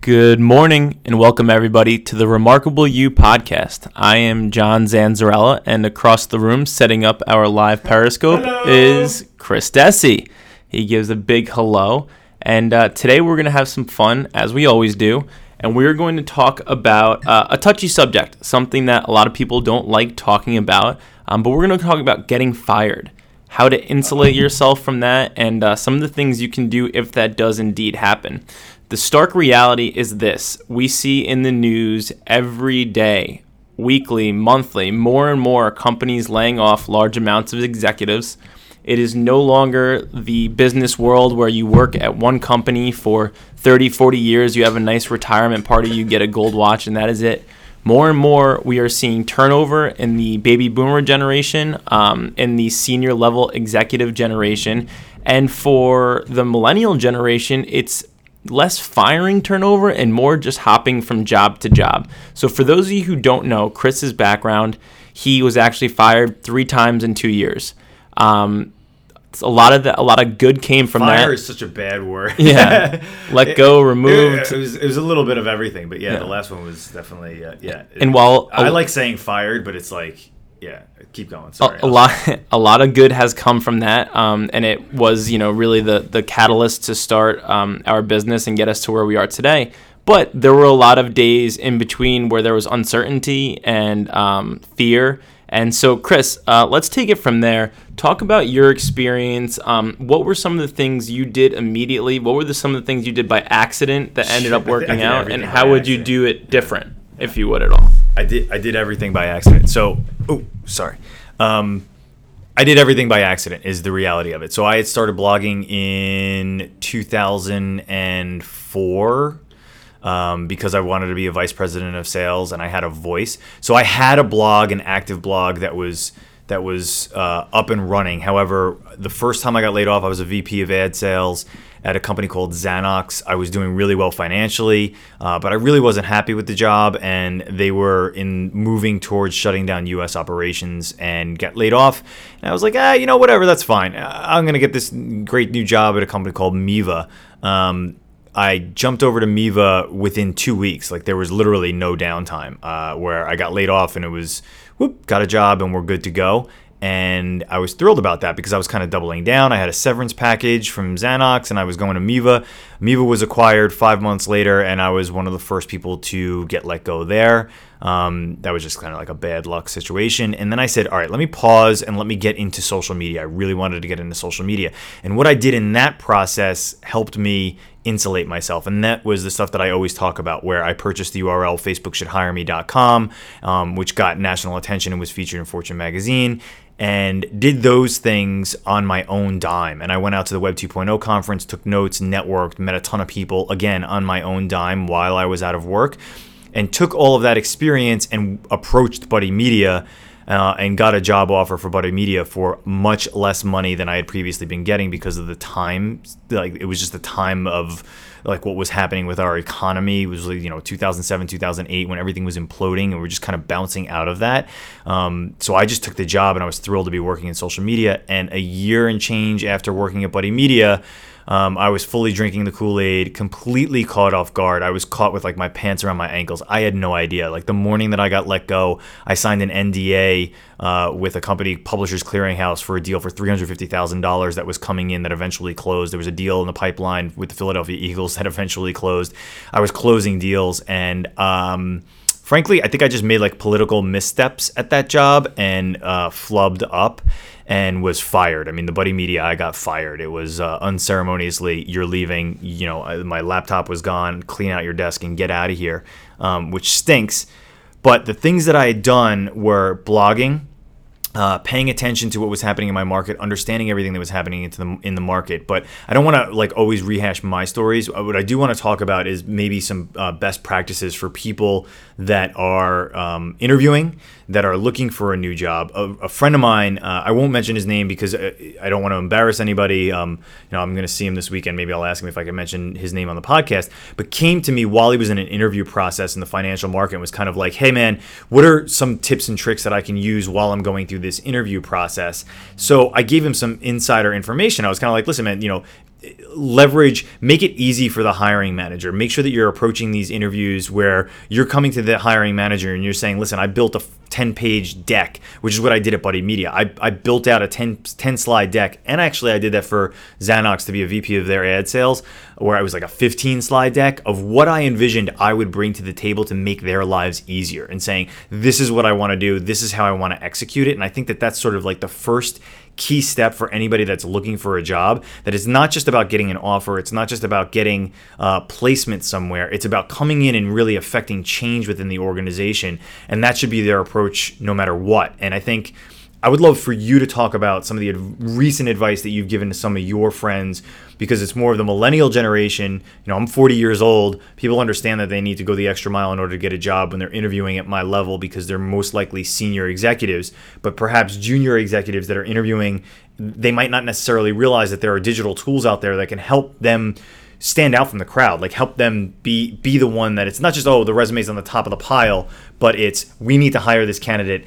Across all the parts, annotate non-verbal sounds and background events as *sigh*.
Good morning and welcome everybody to the Remarkable You podcast. I am John Zanzarella, and across the room, setting up our live Periscope, is Chris Dessi. He gives a big hello, and uh, today we're going to have some fun, as we always do, and we're going to talk about uh, a touchy subject, something that a lot of people don't like talking about, um, but we're going to talk about getting fired. How to insulate yourself from that, and uh, some of the things you can do if that does indeed happen. The stark reality is this we see in the news every day, weekly, monthly, more and more companies laying off large amounts of executives. It is no longer the business world where you work at one company for 30, 40 years, you have a nice retirement party, you get a gold watch, and that is it. More and more, we are seeing turnover in the baby boomer generation, um, in the senior level executive generation. And for the millennial generation, it's less firing turnover and more just hopping from job to job. So, for those of you who don't know Chris's background, he was actually fired three times in two years. Um, a lot of the, a lot of good came from that. Fire that. is such a bad word. *laughs* Yeah, *laughs* let go, It, removed. it was, it was a little bit of everything, but yeah, Yeah. the last one was definitely uh, yeah. And while I a- like saying fired, but it's like yeah, keep going. a, Sorry, a lot *laughs* a lot of good has come from that um, and it was you know really the the catalyst to start um, our business and get us to where we are today but there were a lot of days in between where there was uncertainty and um, fear and so chris uh, let's take it from there. Talk about your experience. Um, what were some of the things you did immediately? What were the, some of the things you did by accident that ended up working out? And how would you do it different if you would at all? I did I did everything by accident. So oh sorry. Um, I did everything by accident is the reality of it. So I had started blogging in 2004 um, because I wanted to be a vice president of sales and I had a voice. So I had a blog, an active blog that was that was uh, up and running. However, the first time I got laid off, I was a VP of ad sales at a company called Zanox. I was doing really well financially, uh, but I really wasn't happy with the job, and they were in moving towards shutting down U.S. operations and got laid off. And I was like, ah, you know, whatever, that's fine. I'm gonna get this great new job at a company called Miva. Um, I jumped over to Miva within two weeks. Like there was literally no downtime uh, where I got laid off and it was, whoop, got a job and we're good to go. And I was thrilled about that because I was kind of doubling down. I had a severance package from Zanox and I was going to Miva. Miva was acquired five months later and I was one of the first people to get let go there. Um, that was just kind of like a bad luck situation. And then I said, all right, let me pause and let me get into social media. I really wanted to get into social media. And what I did in that process helped me insulate myself. And that was the stuff that I always talk about, where I purchased the URL facebookshouldhireme.com, um, which got national attention and was featured in Fortune magazine. And did those things on my own dime. And I went out to the Web 2.0 conference, took notes, networked, met a ton of people, again, on my own dime while I was out of work, and took all of that experience and approached Buddy Media uh, and got a job offer for Buddy Media for much less money than I had previously been getting because of the time. Like it was just the time of like what was happening with our economy. It was you know 2007, 2008 when everything was imploding and we are just kind of bouncing out of that. Um, so I just took the job and I was thrilled to be working in social media. And a year and change after working at Buddy Media. Um, I was fully drinking the Kool Aid, completely caught off guard. I was caught with like my pants around my ankles. I had no idea. Like the morning that I got let go, I signed an NDA uh, with a company, Publishers Clearinghouse, for a deal for $350,000 that was coming in that eventually closed. There was a deal in the pipeline with the Philadelphia Eagles *laughs* that eventually closed. I was closing deals and. Um, frankly, I think I just made like political missteps at that job and uh, flubbed up and was fired. I mean, the Buddy Media, I got fired. It was uh, unceremoniously, you're leaving. You know, uh, my laptop was gone. Clean out your desk and get out of here, um, which stinks. But the things that I had done were blogging, uh, paying attention to what was happening in my market, understanding everything that was happening into the in the market. But I don't want to like always rehash my stories. Uh, What I do want to talk about is maybe some uh, best practices for people that are um, interviewing, that are looking for a new job. A, a friend of mine, uh, I won't mention his name because uh, I don't want to embarrass anybody. Um, you know, I'm going to see him this weekend. Maybe I'll ask him if I can mention his name on the podcast. But came to me while he was in an interview process in the financial market and was kind of like, "Hey, man, what are some tips and tricks that I can use while I'm going through this interview process. So I gave him some insider information. I was kind of like, listen, man, you know, leverage make it easy for the hiring manager. Make sure that you're approaching these interviews where you're coming to the hiring manager and you're saying listen i built a 10 page deck which is what i did at buddy media. I, I built out a 10, 10 slide deck and actually i did that for zanox to be a vp of their ad sales where i was like a 15 slide deck of what i envisioned i would bring to the table to make their lives easier and saying this is what i want to do. This is how i want to execute it. And i think that that's sort of like the first key step for anybody that's looking for a job that it's not just about getting an offer it's not just about getting uh, placement somewhere. It's about coming in and really affecting change within the organization and that should be their approach no matter what. And i think I would love for you to talk about some of the recent advice that you've given to some of your friends because it's more of the millennial generation. You know, I'm 40 years old. People understand that they need to go the extra mile in order to get a job when they're interviewing at my level because they're most likely senior executives. But perhaps junior executives that are interviewing, they might not necessarily realize that there are digital tools out there that can help them stand out from the crowd like help them be be the one that it's not just oh the resume's on the top of the pile but it's we need to hire this candidate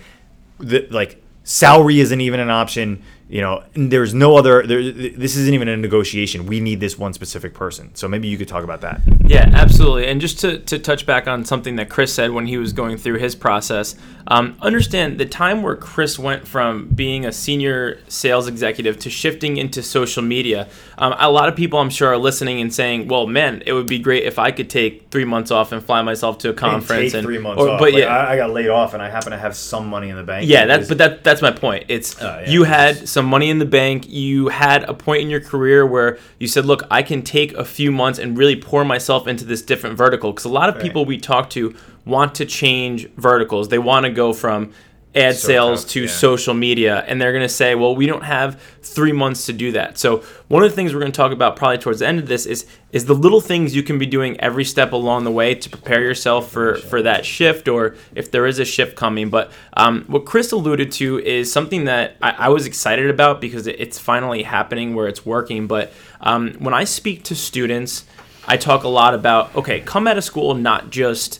the, like salary isn't even an option you know there's no other there, this isn't even a negotiation. We need this one specific person. So maybe you could talk about that. Yeah absolutely. And just to, to touch back on something that chris said when he was going through his process um, understand the time where chris went from being a senior sales executive to shifting into social media um, a lot of people i'm sure are listening and saying well man it would be great if i could take three months off and fly myself to a conference and three months or, off. but like, yeah. I, I, got laid off and i happen to have some money in the bank. Yeah that's but that that's my point. It's uh, yeah, you had some money in the bank. You had a point in your career where you said, "Look, I can take a few months and really pour myself into this different vertical." Because a lot of right. people we talk to want to change verticals. They want to go from ad so sales tough, to yeah. social media and they're going to say well we don't have three months to do that. So one of the things we're going to talk about probably towards the end of this is is the little things you can be doing every step along the way to prepare yourself for for that shift. or if there is a shift coming. But um, what chris alluded to is something that I, I was excited about because it's finally happening where it's working. But um, when i speak to students i talk a lot about okay come out of school not just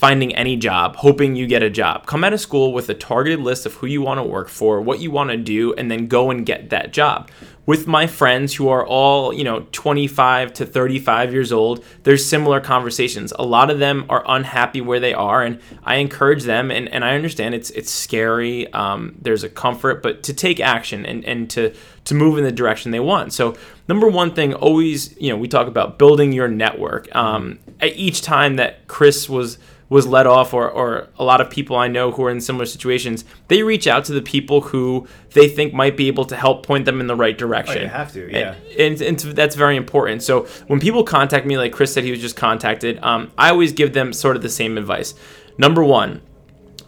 finding any job, hoping you get a job. Come out of school with a targeted list of who you want to work for, what you want to do, and then go and get that job. With my friends who are all, you know, 25 to 35 years old, there's similar conversations. A lot of them are unhappy where they are, and I encourage them, and, and I understand it's it's scary. Um, there's a comfort, but to take action and, and to to move in the direction they want. So number one thing, always, you know, we talk about building your network. Um, each time that Chris was was let off or, or a lot of people I know who are in similar situations, they reach out to the people who they think might be able to help point them in the right direction. Oh, you have to, yeah. And, and, and, that's very important. So when people contact me, like Chris said he was just contacted, um, I always give them sort of the same advice. Number one,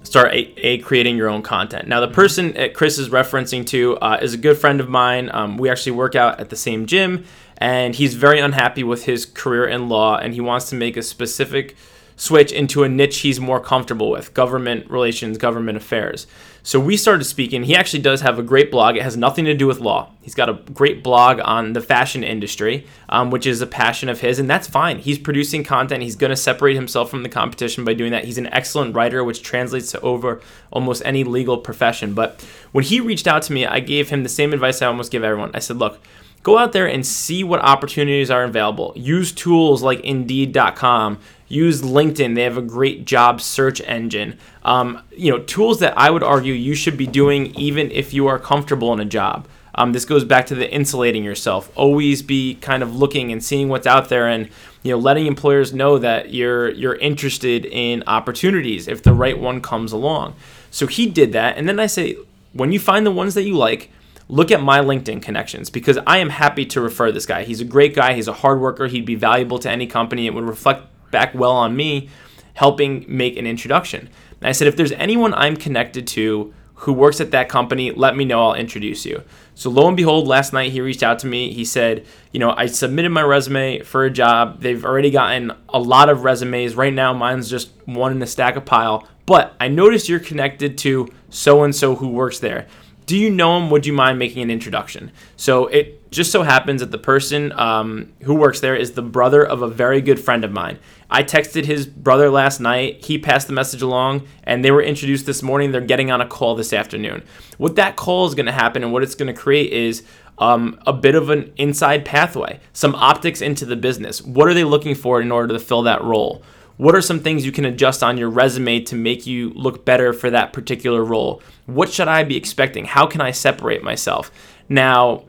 start a, a, creating your own content. Now, the mm-hmm. person that Chris is referencing to uh, is a good friend of mine. Um, we actually work out at the same gym, and he's very unhappy with his career in law, and he wants to make a specific – switch into a niche he's more comfortable with government relations, government affairs. So we started speaking. He actually does have a great blog. It has nothing to do with law. He's got a great blog on the fashion industry, um, which is a passion of his, and that's fine. He's producing content. He's going to separate himself from the competition by doing that. He's an excellent writer, which translates to over almost any legal profession. But when he reached out to me, I gave him the same advice I almost give everyone. I said, look, go out there and see what opportunities are available. Use tools like Indeed.com use LinkedIn. They have a great job search engine. Um, you know, tools that I would argue you should be doing even if you are comfortable in a job. Um, this goes back to the insulating yourself. Always be kind of looking and seeing what's out there, and you know, letting employers know that you're you're interested in opportunities if the right one comes along. So he did that, and then I say, when you find the ones that you like, look at my LinkedIn connections because I am happy to refer this guy. He's a great guy. He's a hard worker. He'd be valuable to any company. It would reflect back well on me helping make an introduction. And I said, if there's anyone I'm connected to who works at that company, let me know. I'll introduce you. So lo and behold, last night he reached out to me. He said, you know, I submitted my resume for a job. They've already gotten a lot of resumes. Right now, mine's just one in a stack of pile. But I noticed you're connected to so and so who works there do you know him? Would you mind making an introduction? So it just so happens that the person um, who works there is the brother of a very good friend of mine. I texted his brother last night. He passed the message along, and they were introduced this morning. They're getting on a call this afternoon. What that call is going to happen and what it's going to create is um, a bit of an inside pathway, some optics into the business. What are they looking for in order to fill that role? What are some things you can adjust on your resume to make you look better for that particular role? What should I be expecting? How can I separate myself? Now,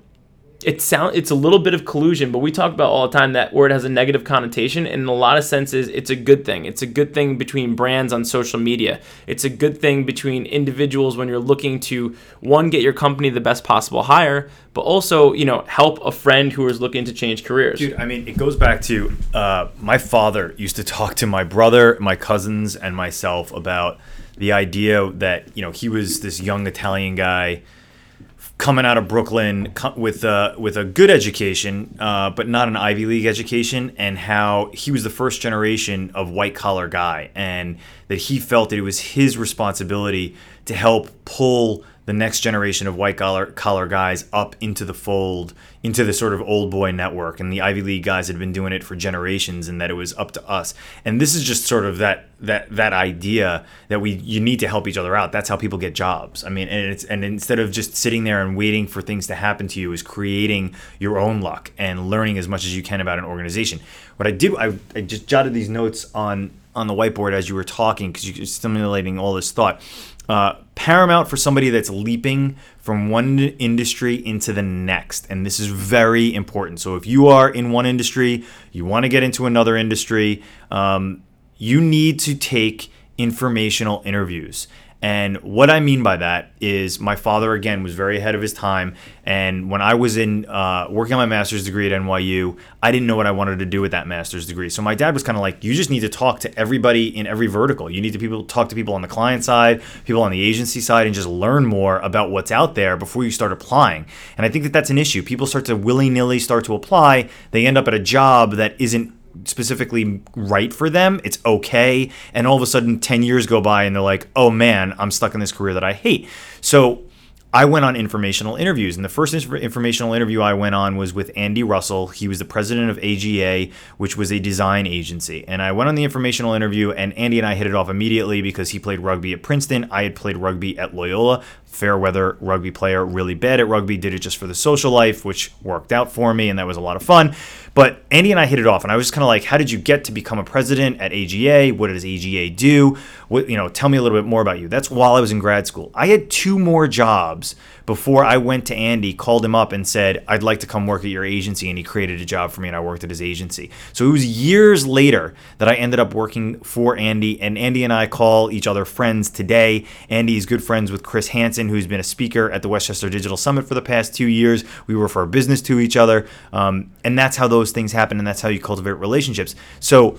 it sound it's a little bit of collusion, but we talk about all the time that word has a negative connotation, and in a lot of senses, it's a good thing. It's a good thing between brands on social media. It's a good thing between individuals when you're looking to one get your company the best possible hire, but also you know help a friend who is looking to change careers. Dude, I mean, it goes back to uh, my father used to talk to my brother, my cousins, and myself about the idea that you know he was this young Italian guy coming out of Brooklyn with a with a good education, uh, but not an Ivy League education, and how he was the first generation of white collar guy, and that he felt that it was his responsibility to help pull the next generation of white collar collar guys up into the fold, into the sort of old boy network. And the Ivy League guys had been doing it for generations, and that it was up to us. And this is just sort of that that that idea that we you need to help each other out. That's how people get jobs. I mean, and it's and instead of just sitting there and waiting for things to happen to you, is creating your own luck and learning as much as you can about an organization. What I did, I, I just jotted these notes on on the whiteboard as you were talking because you're stimulating all this thought uh, paramount for somebody that's leaping from one industry into the next. And this is very important. So if you are in one industry, you want to get into another industry, um, you need to take informational interviews. And what I mean by that is my father, again, was very ahead of his time. And when I was in uh, working on my master's degree at NYU, I didn't know what I wanted to do with that master's degree. So my dad was kind of like, you just need to talk to everybody in every vertical. You need to people talk to people on the client side, people on the agency side, and just learn more about what's out there before you start applying. And I think that that's an issue. People start to willy nilly start to apply. They end up at a job that isn't specifically right for them. It's okay. And all of a sudden, 10 years go by and they're like, oh man, I'm stuck in this career that I hate. So I went on informational interviews, and the first informational interview I went on was with Andy Russell. He was the president of AGA, which was a design agency. And I went on the informational interview, and Andy and I hit it off immediately because he played rugby at Princeton. I had played rugby at Loyola fair weather rugby player, really bad at rugby, did it just for the social life, which worked out for me, and that was a lot of fun. But Andy and I hit it off, and I was kind of like, "How did you get to become a president at AGA? What does AGA do? What you know? Tell me a little bit more about you." That's while I was in grad school. I had two more jobs before I went to Andy, called him up and said, I'd like to come work at your agency. And he created a job for me and I worked at his agency. So it was years later that I ended up working for Andy. And Andy and I call each other friends today. Andy is good friends with Chris Hansen, who's been a speaker at the Westchester Digital Summit for the past two years. We refer business to each other. Um, and that's how those things happen. And that's how you cultivate relationships. So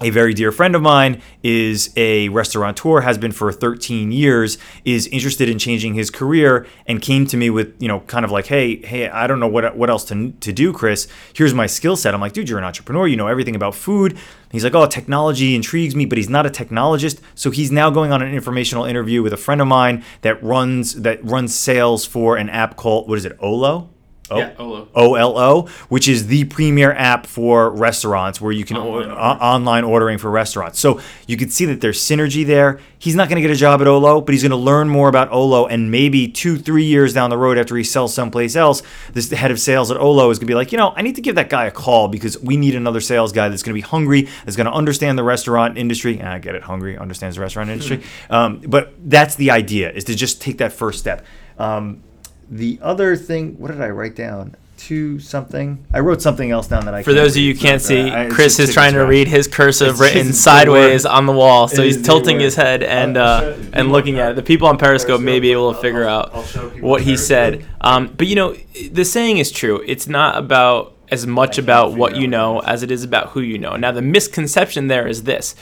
a very dear friend of mine is a restaurateur has been for 13 years is interested in changing his career and came to me with you know kind of like hey hey i don't know what what else to, to do chris. Here's my skill set. I'm like dude you're an entrepreneur. You know everything about food. He's like oh technology intrigues me but he's not a technologist. So he's now going on an informational interview with a friend of mine that runs that runs sales for an app called what is it olo O- yeah, Olo. OLO, which is the premier app for restaurants where you can online, o- online ordering for restaurants. So you can see that there's synergy there. He's not going to get a job at Olo, but he's going to learn more about Olo. And maybe two, three years down the road after he sells someplace else, this head of sales at Olo is going to be like, you know, I need to give that guy a call because we need another sales guy that's going to be hungry, that's going to understand the restaurant industry. And I get it, hungry, understands the restaurant industry. *laughs* um, but that's the idea, is to just take that first step. Um, the other thing, what did I write down? To something. I wrote something else down that I. For those of you who can't see, I, Chris is trying to read his cursive written sideways on the wall, so he's tilting his head and uh, and looking at it. The people on Periscope may be able to figure out what he said. Um, but you know, the saying is true. It's not about as much about what you know as it is about who you know. Now, the misconception there is this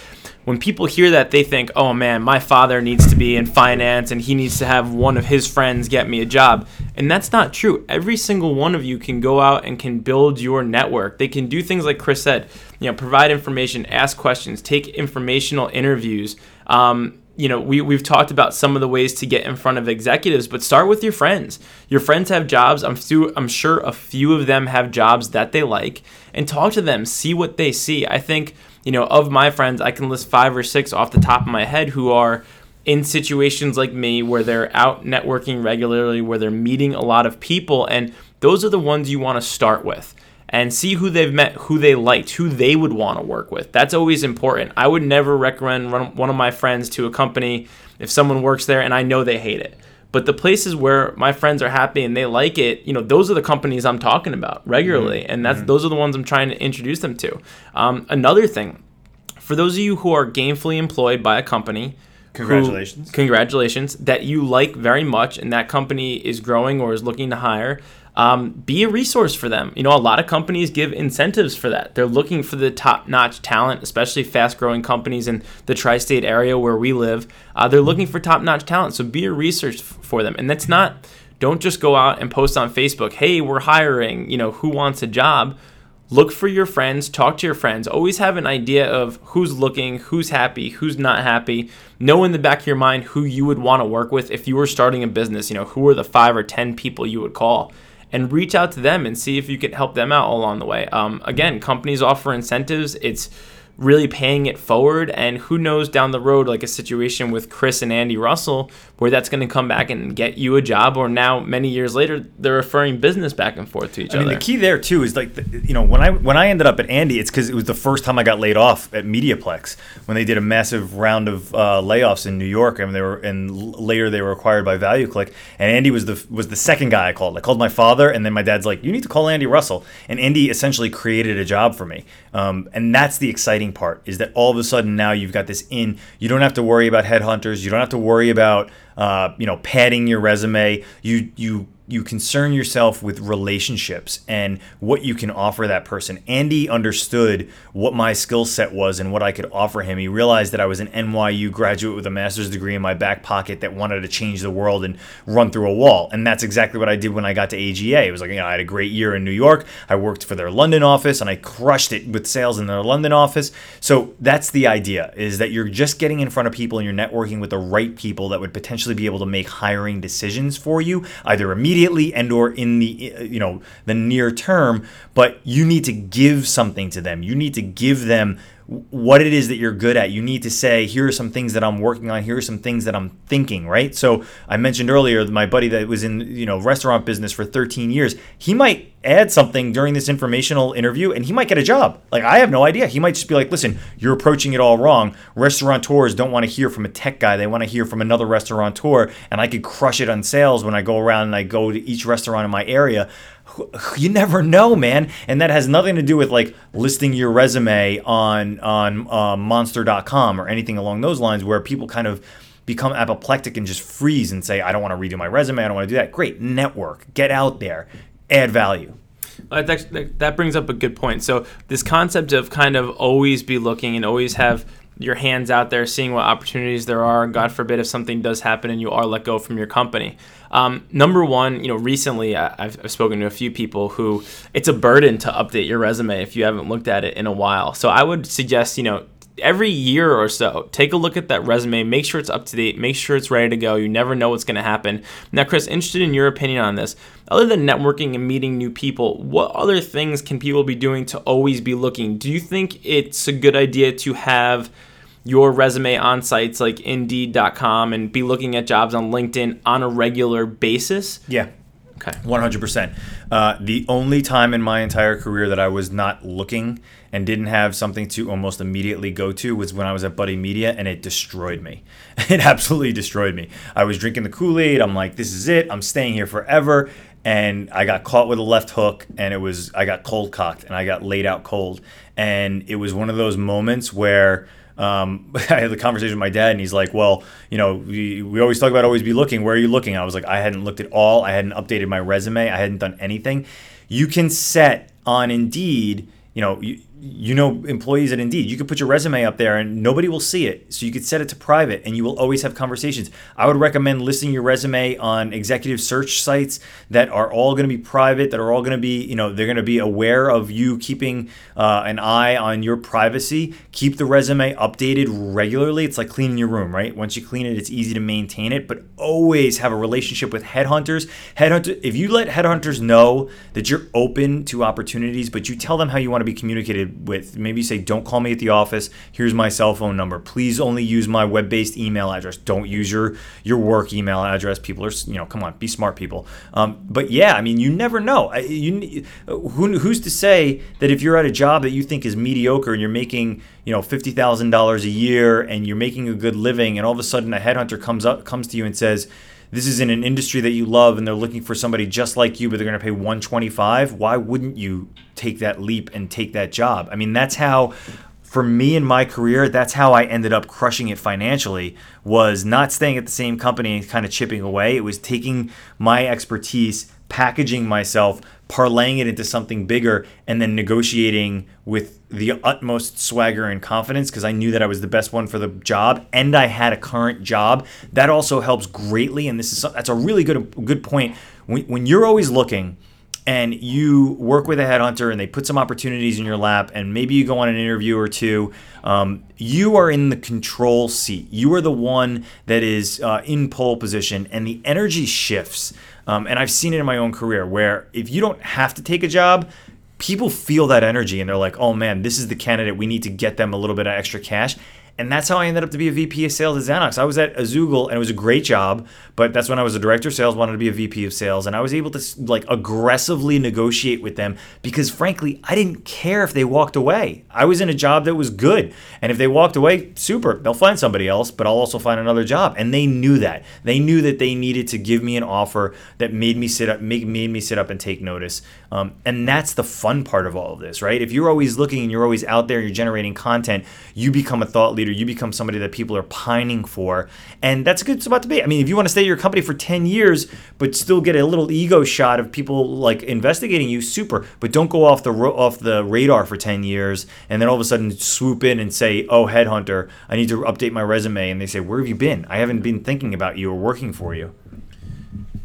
when people hear that, they think, oh man, my father needs to be in finance and he needs to have one of his friends get me a job. And that's not true. Every single one of you can go out and can build your network. They can do things like Chris said, you know, provide information, ask questions, take informational interviews. Um, you know, we, we've talked about some of the ways to get in front of executives, but start with your friends. Your friends have jobs. I'm, I'm sure a few of them have jobs that they like, and talk to them, see what they see. I think you know, of my friends, I can list five or six off the top of my head who are in situations like me where they're out networking regularly, where they're meeting a lot of people. And those are the ones you want to start with and see who they've met, who they liked, who they would want to work with. That's always important. I would never recommend one of my friends to a company if someone works there and I know they hate it. But the places where my friends are happy and they like it, you know, those are the companies I'm talking about regularly, mm-hmm. and that's mm-hmm. those are the ones I'm trying to introduce them to. Um, another thing, for those of you who are gainfully employed by a company, congratulations, who, congratulations, that you like very much, and that company is growing or is looking to hire um, be a resource for them. You know, a lot of companies give incentives for that. They're looking for the top notch talent, especially fast growing companies in the tri state area where we live. Uh, they're looking for top notch talent. So be a resource for them. And that's not, don't just go out and post on Facebook, hey, we're hiring, you know, who wants a job? Look for your friends, talk to your friends. Always have an idea of who's looking, who's happy, who's not happy. Know in the back of your mind who you would want to work with if you were starting a business. You know, who are the five or 10 people you would call? And reach out to them and see if you can help them out along the way. Um, again, companies offer incentives. It's really paying it forward. And who knows down the road, like a situation with Chris and Andy Russell, where that's going to come back and get you a job, or now many years later, they're referring business back and forth to each I other. I mean, the key there too is like, the, you know, when I when I ended up at Andy, it's because it was the first time I got laid off at Mediaplex when they did a massive round of uh, layoffs in New York, I and they were and later they were acquired by ValueClick, and Andy was the was the second guy I called. I called my father, and then my dad's like, you need to call Andy Russell, and Andy essentially created a job for me, um, and that's the exciting part is that all of a sudden now you've got this in. You don't have to worry about headhunters. You don't have to worry about uh, you know padding your resume. You you you concern yourself with relationships and what you can offer that person. Andy understood what my skill set was and what I could offer him. He realized that I was an NYU graduate with a master's degree in my back pocket that wanted to change the world and run through a wall. And that's exactly what I did when I got to AGA. It was like, you know, I had a great year in New York. I worked for their London office and I crushed it with sales in their London office. So that's the idea is that you're just getting in front of people and you're networking with the right people that would potentially be able to make hiring decisions for you, either immediately immediately and or in the uh, you know the near term but you need to give something to them. You need to give them what it is that you're good at. You need to say, here are some things that I'm working on. Here are some things that I'm thinking, right? So I mentioned earlier my buddy that was in, you know, restaurant business for 13 years. He might add something during this informational interview and he might get a job. Like I have no idea. He might just be like, listen, you're approaching it all wrong. Restaurateurs don't want to hear from a tech guy. They want to hear from another restaurateur and I could crush it on sales when I go around and I go to each restaurant in my area *laughs* you never know, man. And that has nothing to do with like listing your resume on on uh, Monster.com or anything along those lines, where people kind of become apoplectic and just freeze and say, "I don't want to redo my resume. I don't want to do that." Great, network, get out there, add value. That, that brings up a good point. So this concept of kind of always be looking and always have your hands out there, seeing what opportunities there are. God forbid if something does happen and you are let go from your company. Um, number one, you know, recently I've, I've, spoken to a few people who it's a burden to update your resume if you haven't looked at it in a while. So I would suggest, you know, every year or so, take a look at that resume, make sure it's up to date, make sure it's ready to go. You never know what's going to happen. Now, Chris, interested in your opinion on this. Other than networking and meeting new people, what other things can people be doing to always be looking? Do you think it's a good idea to have your resume on sites like Indeed.com and be looking at jobs on LinkedIn on a regular basis? Yeah. Okay. 100%. Uh, the only time in my entire career that I was not looking and didn't have something to almost immediately go to was when I was at Buddy Media, and it destroyed me. *laughs* It absolutely destroyed me. I was drinking the Kool Aid. I'm like, this is it. I'm staying here forever. And I got caught with a left hook, and it was, I got cold cocked and I got laid out cold. And it was one of those moments where, um, *laughs* I had the conversation with my dad, and he's like, "Well, you know, we, we always talk about always be looking. Where are you looking?" I was like, "I hadn't looked at all. I hadn't updated my resume. I hadn't done anything." You can set on Indeed, you know, you, you know employees at Indeed. You could put your resume up there and nobody will see it. So you could set it to private and you will always have conversations. I would recommend listing your resume on executive search sites that are all going to be private, that are all going to be, you know, they're going to be aware of you keeping uh, an eye on your privacy. Keep the resume updated regularly. It's like cleaning your room, right? Once you clean it, it's easy to maintain it, but always have a relationship with headhunters. Headhunter, if you let headhunters know that you're open to opportunities, but you tell them how you want to be communicated with. Maybe say, don't call me at the office. Here's my cell phone number. Please only use my web-based email address. Don't use your your work email address. People are, you know, come on, be smart people. Um, but yeah, I mean, you never know. You, who, who's to say that if you're at a job that you think is mediocre and you're making, you know, fifty thousand dollars a year and you're making a good living, and all of a sudden a headhunter comes up comes to you and says this is in an industry that you love and they're looking for somebody just like you but they're going to pay 125 why wouldn't you take that leap and take that job? I mean that's how for me in my career that's how i ended up crushing it financially was not staying at the same company and kind of chipping away. It was taking my expertise packaging myself parlaying it into something bigger and then negotiating with the utmost swagger and confidence because I knew that I was the best one for the job and I had a current job. That also helps greatly and this is that's a really good good point. When, when you're always looking and you work with a headhunter and they put some opportunities in your lap and maybe you go on an interview or two um, you are in the control seat you are the one that is uh, in pole position and the energy shifts um, and I've seen it in my own career where if you don't have to take a job, people feel that energy and they're like, oh man, this is the candidate. We need to get them a little bit of extra cash. And that's how I ended up to be a VP of sales at Zanox. I was at Azoogle and it was a great job, but that's when I was a director of sales, wanted to be a VP of sales. And I was able to like aggressively negotiate with them because frankly, I didn't care if they walked away. I was in a job that was good. And if they walked away, super, they'll find somebody else, but I'll also find another job. And they knew that. They knew that they needed to give me an offer that made me sit up, make, made me sit up and take notice. Um, and that's the fun part of all of this, right? If you're always looking and you're always out there, you're generating content, you become a thought leader leader, you become somebody that people are pining for. And that's a good spot to be. I mean, if you want to stay at your company for 10 years, but still get a little ego shot of people like investigating you, super. But don't go off the off the radar for 10 years and then all of a sudden swoop in and say, oh, headhunter, I need to update my resume. And they say, where have you been? I haven't been thinking about you or working for you.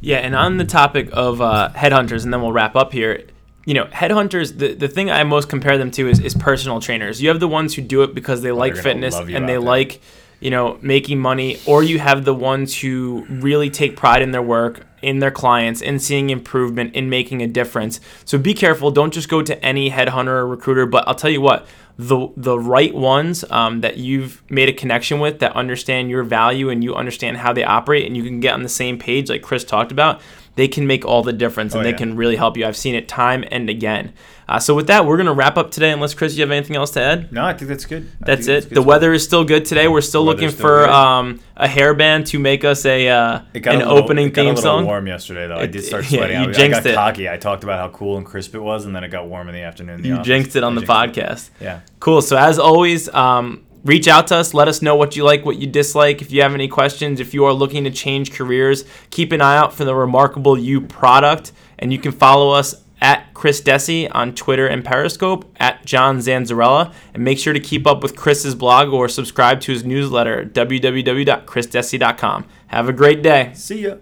Yeah, and on the topic of uh, headhunters, and then we'll wrap up here you know, headhunters, the, the thing I most compare them to is, is personal trainers. You have the ones who do it because they oh, like fitness and they like, you know, making money, or you have the ones who really take pride in their work, in their clients, in seeing improvement, in making a difference. So be careful. Don't just go to any headhunter or recruiter. But I'll tell you what, the the right ones um, that you've made a connection with, that understand your value and you understand how they operate, and you can get on the same page, like Chris talked about they can make all the difference and oh, they yeah. can really help you. I've seen it time and again. Uh, so with that, we're gonna wrap up today. Unless Chris, you have anything else to add? No, I think that's good. That's it. That's the weather is still good today. We're still looking for um, a hairband to make us a uh, an a little, opening it got theme a song. Warm yesterday though. It, I did start *laughs* sweating. Yeah, you I, jinxed I got it. cocky. I talked about how cool and crisp it was, and then it got warm in the afternoon. In the you office. jinxed it on I the podcast. It. Yeah. Cool. So as always. Um, reach out to us. Let us know what you like, what you dislike. If you have any questions, if you are looking to change careers, keep an eye out for the Remarkable You product. And you can follow us at Chris Dessi on Twitter and Periscope, at John Zanzarella. And make sure to keep up with Chris's blog or subscribe to his newsletter www.chrisdessi.com. Have a great day. See ya.